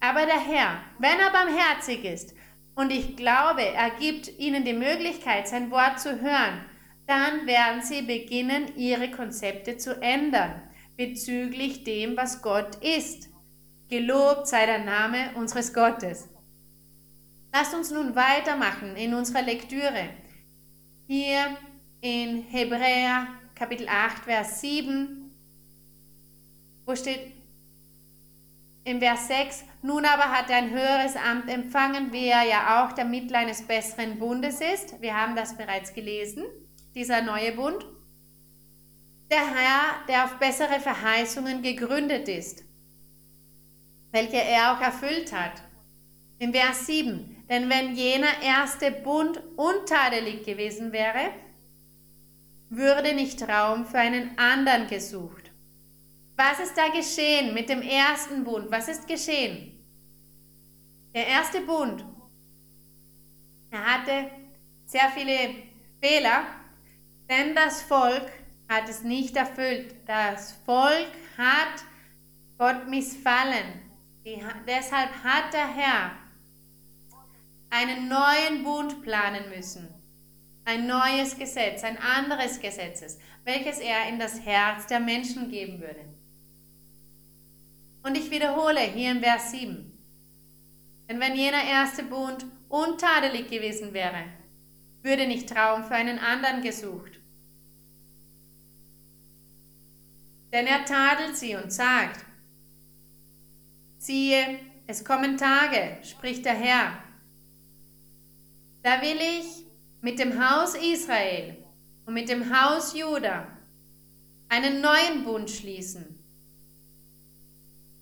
Aber der Herr, wenn er barmherzig ist, und ich glaube, er gibt ihnen die Möglichkeit, sein Wort zu hören, dann werden sie beginnen, ihre Konzepte zu ändern bezüglich dem, was Gott ist. Gelobt sei der Name unseres Gottes. Lasst uns nun weitermachen in unserer Lektüre. Hier in Hebräer Kapitel 8, Vers 7, wo steht im Vers 6, nun aber hat er ein höheres Amt empfangen, wie er ja auch der Mittler eines besseren Bundes ist. Wir haben das bereits gelesen, dieser neue Bund. Der Herr, der auf bessere Verheißungen gegründet ist, welche er auch erfüllt hat. Im Vers 7, denn wenn jener erste Bund untadelig gewesen wäre, würde nicht Raum für einen anderen gesucht. Was ist da geschehen mit dem ersten Bund? Was ist geschehen? Der erste Bund, er hatte sehr viele Fehler, denn das Volk hat es nicht erfüllt. Das Volk hat Gott missfallen. Deshalb hat der Herr einen neuen Bund planen müssen. Ein neues Gesetz, ein anderes Gesetz, welches er in das Herz der Menschen geben würde. Und ich wiederhole hier im Vers 7. Denn wenn jener erste Bund untadelig gewesen wäre, würde nicht Raum für einen anderen gesucht. Denn er tadelt sie und sagt, siehe, es kommen Tage, spricht der Herr, da will ich mit dem Haus Israel und mit dem Haus Juda einen neuen Bund schließen.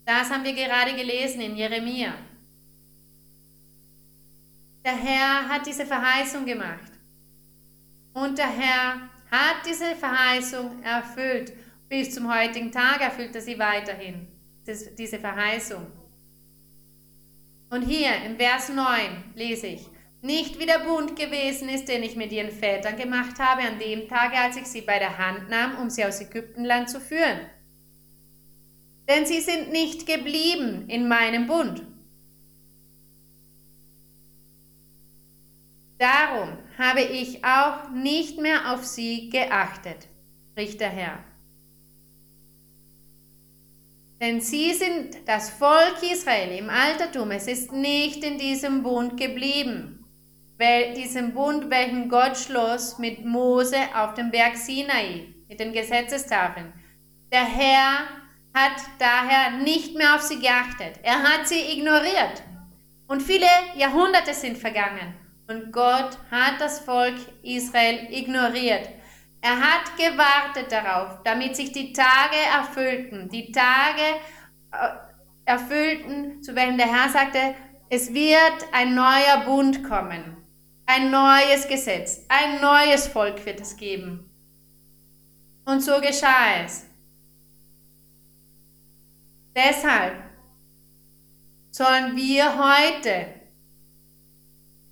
Das haben wir gerade gelesen in Jeremia. Der Herr hat diese Verheißung gemacht. Und der Herr hat diese Verheißung erfüllt. Bis zum heutigen Tag erfüllt er sie weiterhin, diese Verheißung. Und hier im Vers 9 lese ich, nicht wie der Bund gewesen ist, den ich mit ihren Vätern gemacht habe, an dem Tage, als ich sie bei der Hand nahm, um sie aus Ägyptenland zu führen. Denn sie sind nicht geblieben in meinem Bund Darum habe ich auch nicht mehr auf sie geachtet, spricht der Herr. Denn sie sind das Volk Israel im Altertum, es ist nicht in diesem Bund geblieben, weil diesem Bund, welchen Gott schloss mit Mose auf dem Berg Sinai, mit den Gesetzestafeln. Der Herr hat daher nicht mehr auf sie geachtet. Er hat sie ignoriert. Und viele Jahrhunderte sind vergangen. Und Gott hat das Volk Israel ignoriert. Er hat gewartet darauf, damit sich die Tage erfüllten. Die Tage äh, erfüllten, zu welchen der Herr sagte, es wird ein neuer Bund kommen. Ein neues Gesetz, ein neues Volk wird es geben. Und so geschah es. Deshalb sollen wir heute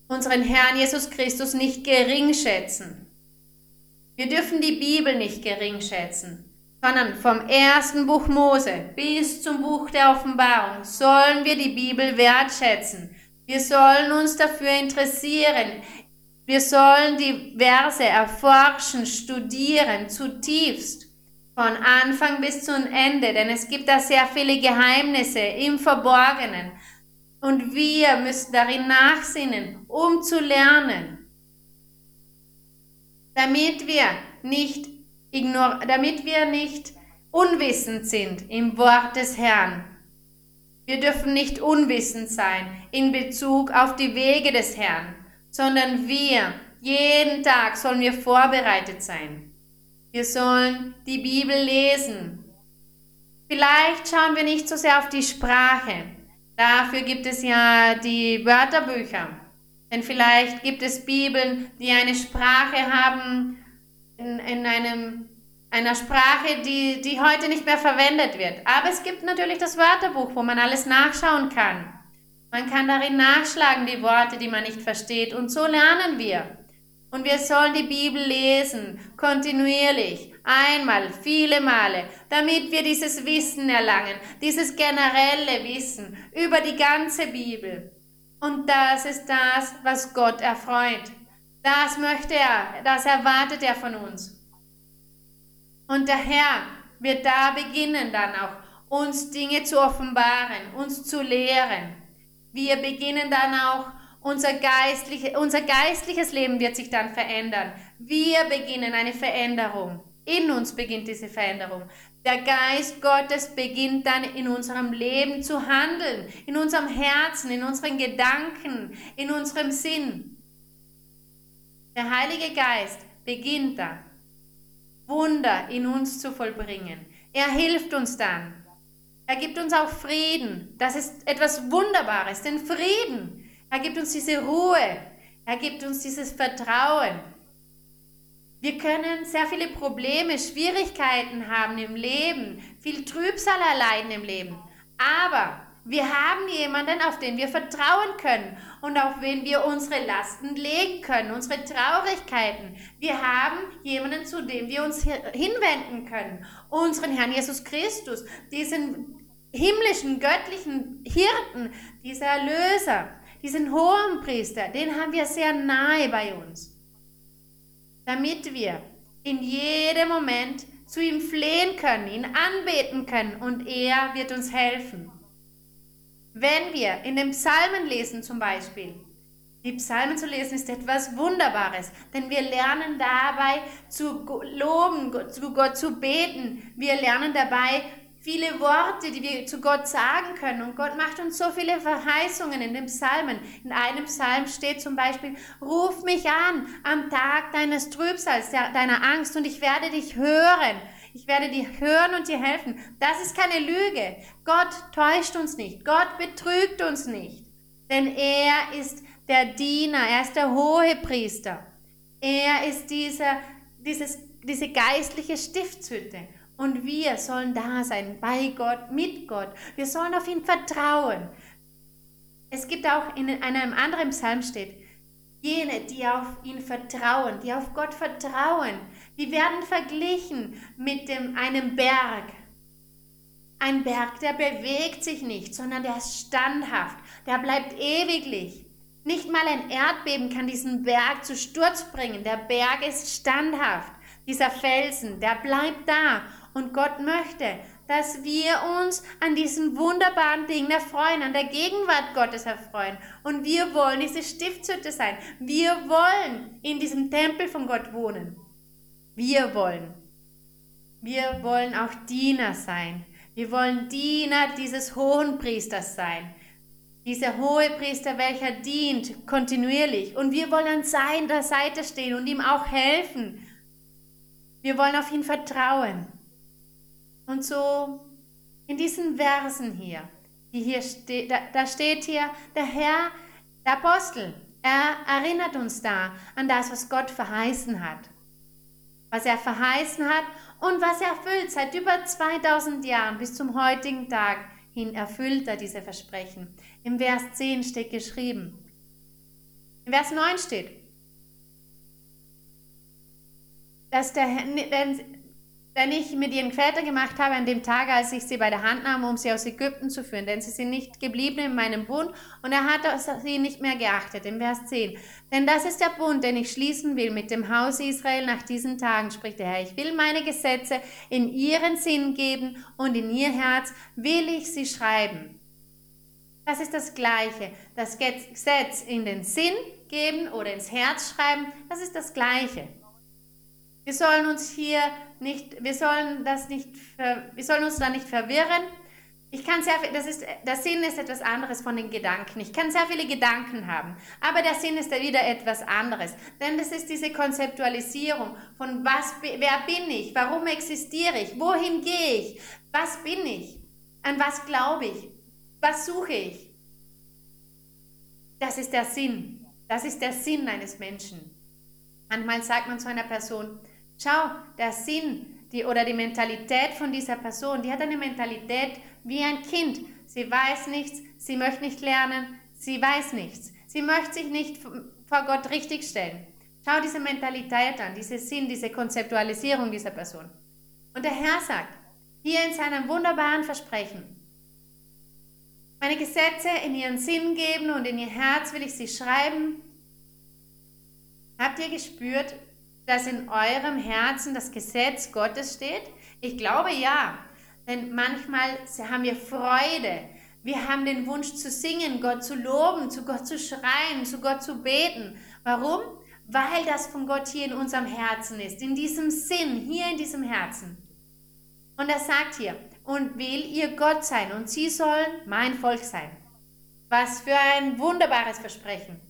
unseren Herrn Jesus Christus nicht gering schätzen. Wir dürfen die Bibel nicht gering schätzen, sondern vom ersten Buch Mose bis zum Buch der Offenbarung sollen wir die Bibel wertschätzen. Wir sollen uns dafür interessieren. Wir sollen die Verse erforschen, studieren, zutiefst, von Anfang bis zum Ende, denn es gibt da sehr viele Geheimnisse im Verborgenen. Und wir müssen darin nachsinnen, um zu lernen, damit wir nicht, damit wir nicht unwissend sind im Wort des Herrn. Wir dürfen nicht unwissend sein in Bezug auf die Wege des Herrn, sondern wir, jeden Tag sollen wir vorbereitet sein. Wir sollen die Bibel lesen. Vielleicht schauen wir nicht so sehr auf die Sprache. Dafür gibt es ja die Wörterbücher. Denn vielleicht gibt es Bibeln, die eine Sprache haben in, in einem, einer Sprache, die, die heute nicht mehr verwendet wird. Aber es gibt natürlich das Wörterbuch, wo man alles nachschauen kann. Man kann darin nachschlagen die Worte, die man nicht versteht. Und so lernen wir. Und wir sollen die Bibel lesen, kontinuierlich, einmal, viele Male, damit wir dieses Wissen erlangen, dieses generelle Wissen über die ganze Bibel. Und das ist das, was Gott erfreut. Das möchte er, das erwartet er von uns. Und der Herr wird da beginnen dann auch, uns Dinge zu offenbaren, uns zu lehren. Wir beginnen dann auch, unser, geistliche, unser geistliches Leben wird sich dann verändern. Wir beginnen eine Veränderung. In uns beginnt diese Veränderung. Der Geist Gottes beginnt dann in unserem Leben zu handeln, in unserem Herzen, in unseren Gedanken, in unserem Sinn. Der Heilige Geist beginnt dann, Wunder in uns zu vollbringen. Er hilft uns dann. Er gibt uns auch Frieden. Das ist etwas Wunderbares, den Frieden. Er gibt uns diese Ruhe. Er gibt uns dieses Vertrauen. Wir können sehr viele Probleme, Schwierigkeiten haben im Leben, viel Trübsal erleiden im Leben. Aber wir haben jemanden, auf den wir vertrauen können und auf wen wir unsere Lasten legen können, unsere Traurigkeiten. Wir haben jemanden, zu dem wir uns hinwenden können. Unseren Herrn Jesus Christus, diesen himmlischen, göttlichen Hirten, dieser Erlöser, diesen hohen Priester, den haben wir sehr nahe bei uns damit wir in jedem Moment zu ihm flehen können, ihn anbeten können und er wird uns helfen. Wenn wir in den Psalmen lesen zum Beispiel, die Psalmen zu lesen ist etwas Wunderbares, denn wir lernen dabei zu loben, zu Gott zu beten. Wir lernen dabei viele Worte, die wir zu Gott sagen können. Und Gott macht uns so viele Verheißungen in den Psalmen. In einem Psalm steht zum Beispiel, ruf mich an am Tag deines Trübsals, deiner Angst, und ich werde dich hören. Ich werde dich hören und dir helfen. Das ist keine Lüge. Gott täuscht uns nicht. Gott betrügt uns nicht. Denn er ist der Diener, er ist der hohe Priester. Er ist dieser, dieses, diese geistliche Stiftshütte. Und wir sollen da sein, bei Gott, mit Gott. Wir sollen auf ihn vertrauen. Es gibt auch in einem anderen Psalm steht, jene, die auf ihn vertrauen, die auf Gott vertrauen, die werden verglichen mit dem, einem Berg. Ein Berg, der bewegt sich nicht, sondern der ist standhaft, der bleibt ewiglich. Nicht mal ein Erdbeben kann diesen Berg zu Sturz bringen. Der Berg ist standhaft. Dieser Felsen, der bleibt da und Gott möchte, dass wir uns an diesen wunderbaren Dingen erfreuen, an der Gegenwart Gottes erfreuen. Und wir wollen diese Stiftshütte sein. Wir wollen in diesem Tempel von Gott wohnen. Wir wollen. Wir wollen auch Diener sein. Wir wollen Diener dieses hohen Priesters sein. Dieser hohe Priester, welcher dient kontinuierlich. Und wir wollen an seiner Seite stehen und ihm auch helfen. Wir wollen auf ihn vertrauen. Und so in diesen Versen hier, die hier ste da, da steht hier, der Herr, der Apostel, er erinnert uns da an das, was Gott verheißen hat. Was er verheißen hat und was er erfüllt. Seit über 2000 Jahren bis zum heutigen Tag hin erfüllt er diese Versprechen. Im Vers 10 steht geschrieben. Im Vers 9 steht, dass der Herr, denn ich mit ihren Vätern gemacht habe an dem Tag, als ich sie bei der Hand nahm, um sie aus Ägypten zu führen. Denn sie sind nicht geblieben in meinem Bund und er hat sie nicht mehr geachtet. Im Vers 10. Denn das ist der Bund, den ich schließen will mit dem Haus Israel nach diesen Tagen, spricht der Herr. Ich will meine Gesetze in ihren Sinn geben und in ihr Herz will ich sie schreiben. Das ist das Gleiche. Das Gesetz in den Sinn geben oder ins Herz schreiben, das ist das Gleiche. Wir sollen uns hier nicht, wir sollen das nicht, wir sollen uns da nicht verwirren. Ich kann sehr das ist, der Sinn ist etwas anderes von den Gedanken. Ich kann sehr viele Gedanken haben, aber der Sinn ist wieder etwas anderes. Denn das ist diese Konzeptualisierung von was, wer bin ich, warum existiere ich, wohin gehe ich, was bin ich, an was glaube ich, was suche ich. Das ist der Sinn. Das ist der Sinn eines Menschen. Manchmal sagt man zu einer Person, schau, der Sinn die, oder die Mentalität von dieser Person, die hat eine Mentalität wie ein Kind. Sie weiß nichts, sie möchte nicht lernen, sie weiß nichts. Sie möchte sich nicht vor Gott richtigstellen. Schau diese Mentalität an, diese Sinn, diese Konzeptualisierung dieser Person. Und der Herr sagt, hier in seinem wunderbaren Versprechen, meine Gesetze in ihren Sinn geben und in ihr Herz will ich sie schreiben. Habt ihr gespürt, dass in eurem Herzen das Gesetz Gottes steht? Ich glaube ja, denn manchmal haben wir Freude. Wir haben den Wunsch zu singen, Gott zu loben, zu Gott zu schreien, zu Gott zu beten. Warum? Weil das von Gott hier in unserem Herzen ist, in diesem Sinn, hier in diesem Herzen. Und er sagt hier, und will ihr Gott sein und sie sollen mein Volk sein. Was für ein wunderbares Versprechen.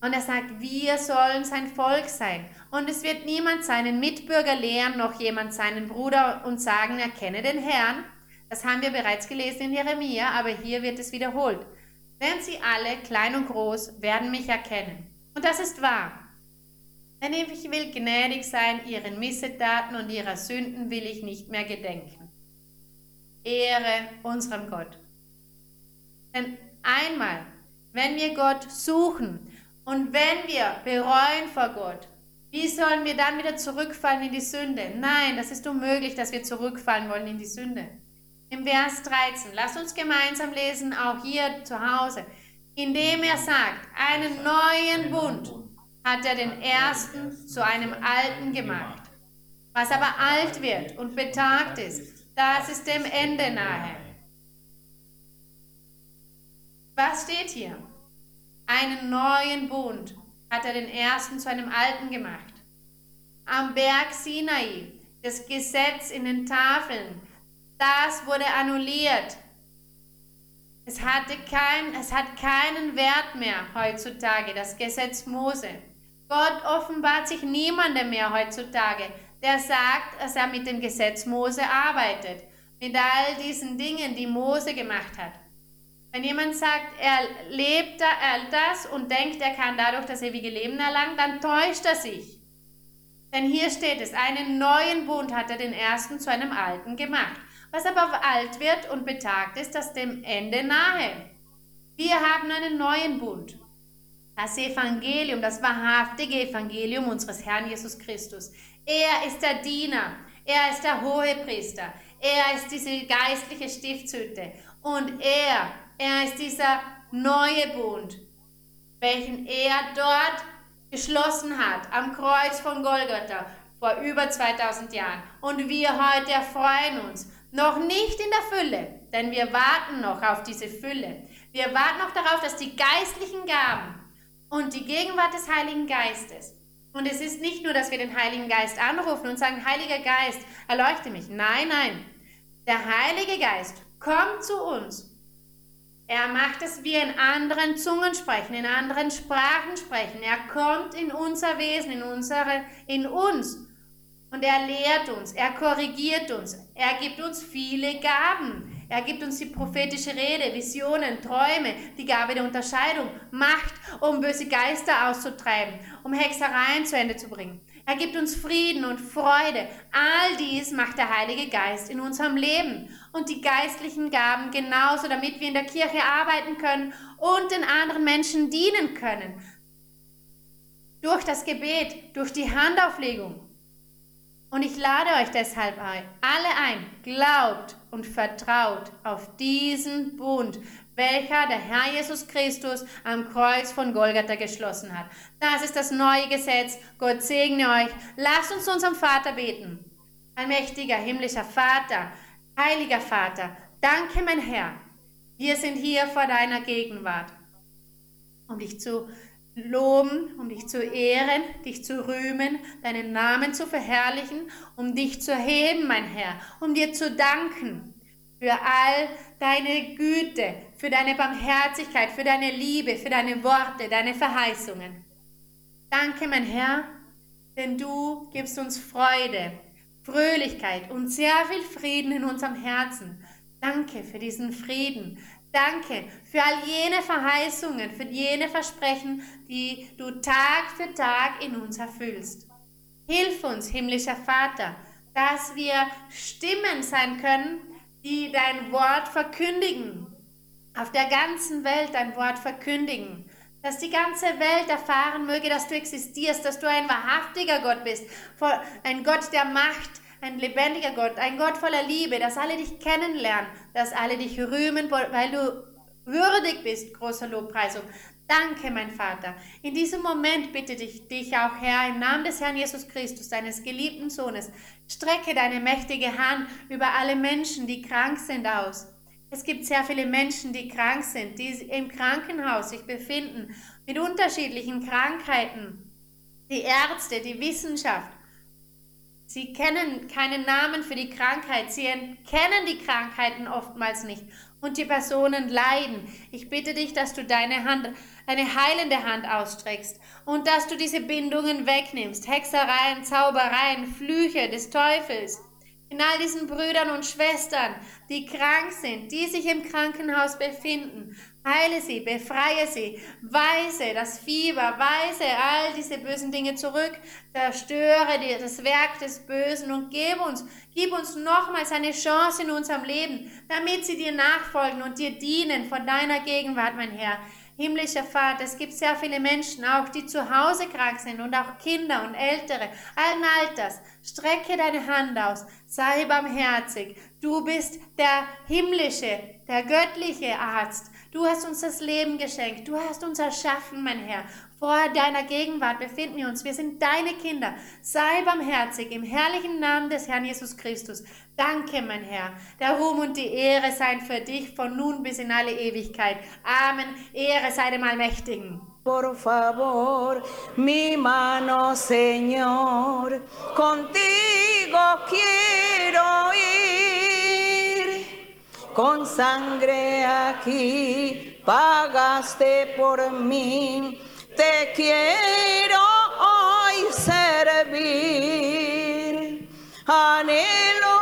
Und er sagt, wir sollen sein Volk sein. Und es wird niemand seinen Mitbürger lehren, noch jemand seinen Bruder und sagen, erkenne den Herrn. Das haben wir bereits gelesen in Jeremia, aber hier wird es wiederholt. Denn sie alle, klein und groß, werden mich erkennen. Und das ist wahr. Denn ich will gnädig sein, ihren Missetaten und ihrer Sünden will ich nicht mehr gedenken. Ehre unserem Gott. Denn einmal, wenn wir Gott suchen, und wenn wir bereuen vor Gott, wie sollen wir dann wieder zurückfallen in die Sünde? Nein, das ist unmöglich, dass wir zurückfallen wollen in die Sünde. Im Vers 13, lass uns gemeinsam lesen, auch hier zu Hause, indem er sagt, einen neuen Bund hat er den ersten zu einem alten gemacht. Was aber alt wird und betagt ist, das ist dem Ende nahe. Was steht hier? Einen neuen Bund hat er den ersten zu einem alten gemacht. Am Berg Sinai, das Gesetz in den Tafeln, das wurde annulliert. Es, hatte kein, es hat keinen Wert mehr heutzutage, das Gesetz Mose. Gott offenbart sich niemandem mehr heutzutage, der sagt, dass er mit dem Gesetz Mose arbeitet, mit all diesen Dingen, die Mose gemacht hat. Wenn jemand sagt, er lebt das und denkt, er kann dadurch das ewige Leben erlangen, dann täuscht er sich. Denn hier steht es, einen neuen Bund hat er den ersten zu einem alten gemacht. Was aber alt wird und betagt ist, das dem Ende nahe. Wir haben einen neuen Bund. Das Evangelium, das wahrhaftige Evangelium unseres Herrn Jesus Christus. Er ist der Diener, er ist der Hohepriester, er ist diese geistliche Stiftshütte und er er ist dieser neue Bund, welchen er dort geschlossen hat, am Kreuz von Golgatha vor über 2000 Jahren. Und wir heute erfreuen uns, noch nicht in der Fülle, denn wir warten noch auf diese Fülle. Wir warten noch darauf, dass die geistlichen Gaben und die Gegenwart des Heiligen Geistes, und es ist nicht nur, dass wir den Heiligen Geist anrufen und sagen, Heiliger Geist, erleuchte mich. Nein, nein. Der Heilige Geist kommt zu uns er macht es wir in anderen Zungen sprechen, in anderen Sprachen sprechen. Er kommt in unser Wesen, in, unsere, in uns. Und er lehrt uns, er korrigiert uns, er gibt uns viele Gaben. Er gibt uns die prophetische Rede, Visionen, Träume, die Gabe der Unterscheidung, Macht, um böse Geister auszutreiben, um Hexereien zu Ende zu bringen. Er gibt uns Frieden und Freude. All dies macht der Heilige Geist in unserem Leben und die geistlichen Gaben genauso, damit wir in der Kirche arbeiten können und den anderen Menschen dienen können. Durch das Gebet, durch die Handauflegung. Und ich lade euch deshalb alle ein, glaubt und vertraut auf diesen Bund, welcher der Herr Jesus Christus am Kreuz von Golgatha geschlossen hat. Das ist das neue Gesetz. Gott segne euch. Lasst uns unserem Vater beten. Allmächtiger himmlischer Vater, heiliger Vater, danke mein Herr. Wir sind hier vor deiner Gegenwart, um dich zu loben, um dich zu ehren, dich zu rühmen, deinen Namen zu verherrlichen, um dich zu erheben, mein Herr, um dir zu danken für all deine Güte, für deine Barmherzigkeit, für deine Liebe, für deine Worte, deine Verheißungen. Danke, mein Herr, denn du gibst uns Freude, Fröhlichkeit und sehr viel Frieden in unserem Herzen. Danke für diesen Frieden. Danke für all jene Verheißungen, für jene Versprechen, die du Tag für Tag in uns erfüllst. Hilf uns, himmlischer Vater, dass wir Stimmen sein können, die dein Wort verkündigen, auf der ganzen Welt dein Wort verkündigen, dass die ganze Welt erfahren möge, dass du existierst, dass du ein wahrhaftiger Gott bist, ein Gott der Macht, ein lebendiger Gott, ein Gott voller Liebe, dass alle dich kennenlernen, dass alle dich rühmen, weil du würdig bist, großer Lobpreisung. Danke, mein Vater. In diesem Moment bitte ich dich auch, Herr, im Namen des Herrn Jesus Christus, deines geliebten Sohnes, strecke deine mächtige Hand über alle Menschen, die krank sind, aus. Es gibt sehr viele Menschen, die krank sind, die im Krankenhaus sich befinden, mit unterschiedlichen Krankheiten. Die Ärzte, die Wissenschaft, Sie kennen keinen Namen für die Krankheit. Sie kennen die Krankheiten oftmals nicht. Und die Personen leiden. Ich bitte dich, dass du deine Hand, eine heilende Hand ausstreckst und dass du diese Bindungen wegnimmst. Hexereien, Zaubereien, Flüche des Teufels in all diesen Brüdern und Schwestern, die krank sind, die sich im Krankenhaus befinden. Heile sie, befreie sie, weise das Fieber, weise all diese bösen Dinge zurück, zerstöre dir das Werk des Bösen und gib uns, gib uns nochmals eine Chance in unserem Leben, damit sie dir nachfolgen und dir dienen von deiner Gegenwart, mein Herr. Himmlischer Vater, es gibt sehr viele Menschen auch, die zu Hause krank sind und auch Kinder und Ältere, allen Alters. Strecke deine Hand aus, sei barmherzig. Du bist der himmlische, der göttliche Arzt. Du hast uns das Leben geschenkt. Du hast uns erschaffen, mein Herr. Vor deiner Gegenwart befinden wir uns. Wir sind deine Kinder. Sei barmherzig im herrlichen Namen des Herrn Jesus Christus. Danke, mein Herr. Der Ruhm und die Ehre seien für dich von nun bis in alle Ewigkeit. Amen. Ehre sei dem Allmächtigen. Por favor, mi mano, Señor, contigo quiero ir. Con sangre aquí pagaste por mí. Te quiero hoy servir. Anhelo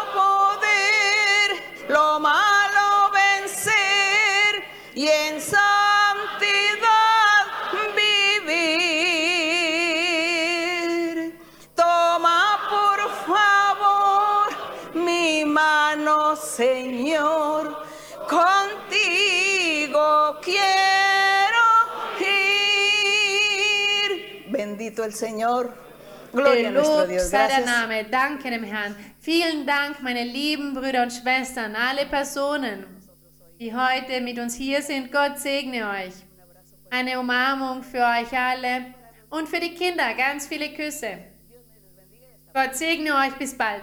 Bendito el Señor. Gloria a nuestro Dios. Gracias. Name. Danke dem Herrn. Vielen Dank, meine lieben Brüder und Schwestern, alle Personen, die heute mit uns hier sind. Gott segne euch. Eine Umarmung für euch alle und für die Kinder ganz viele Küsse. Gott segne euch. Bis bald.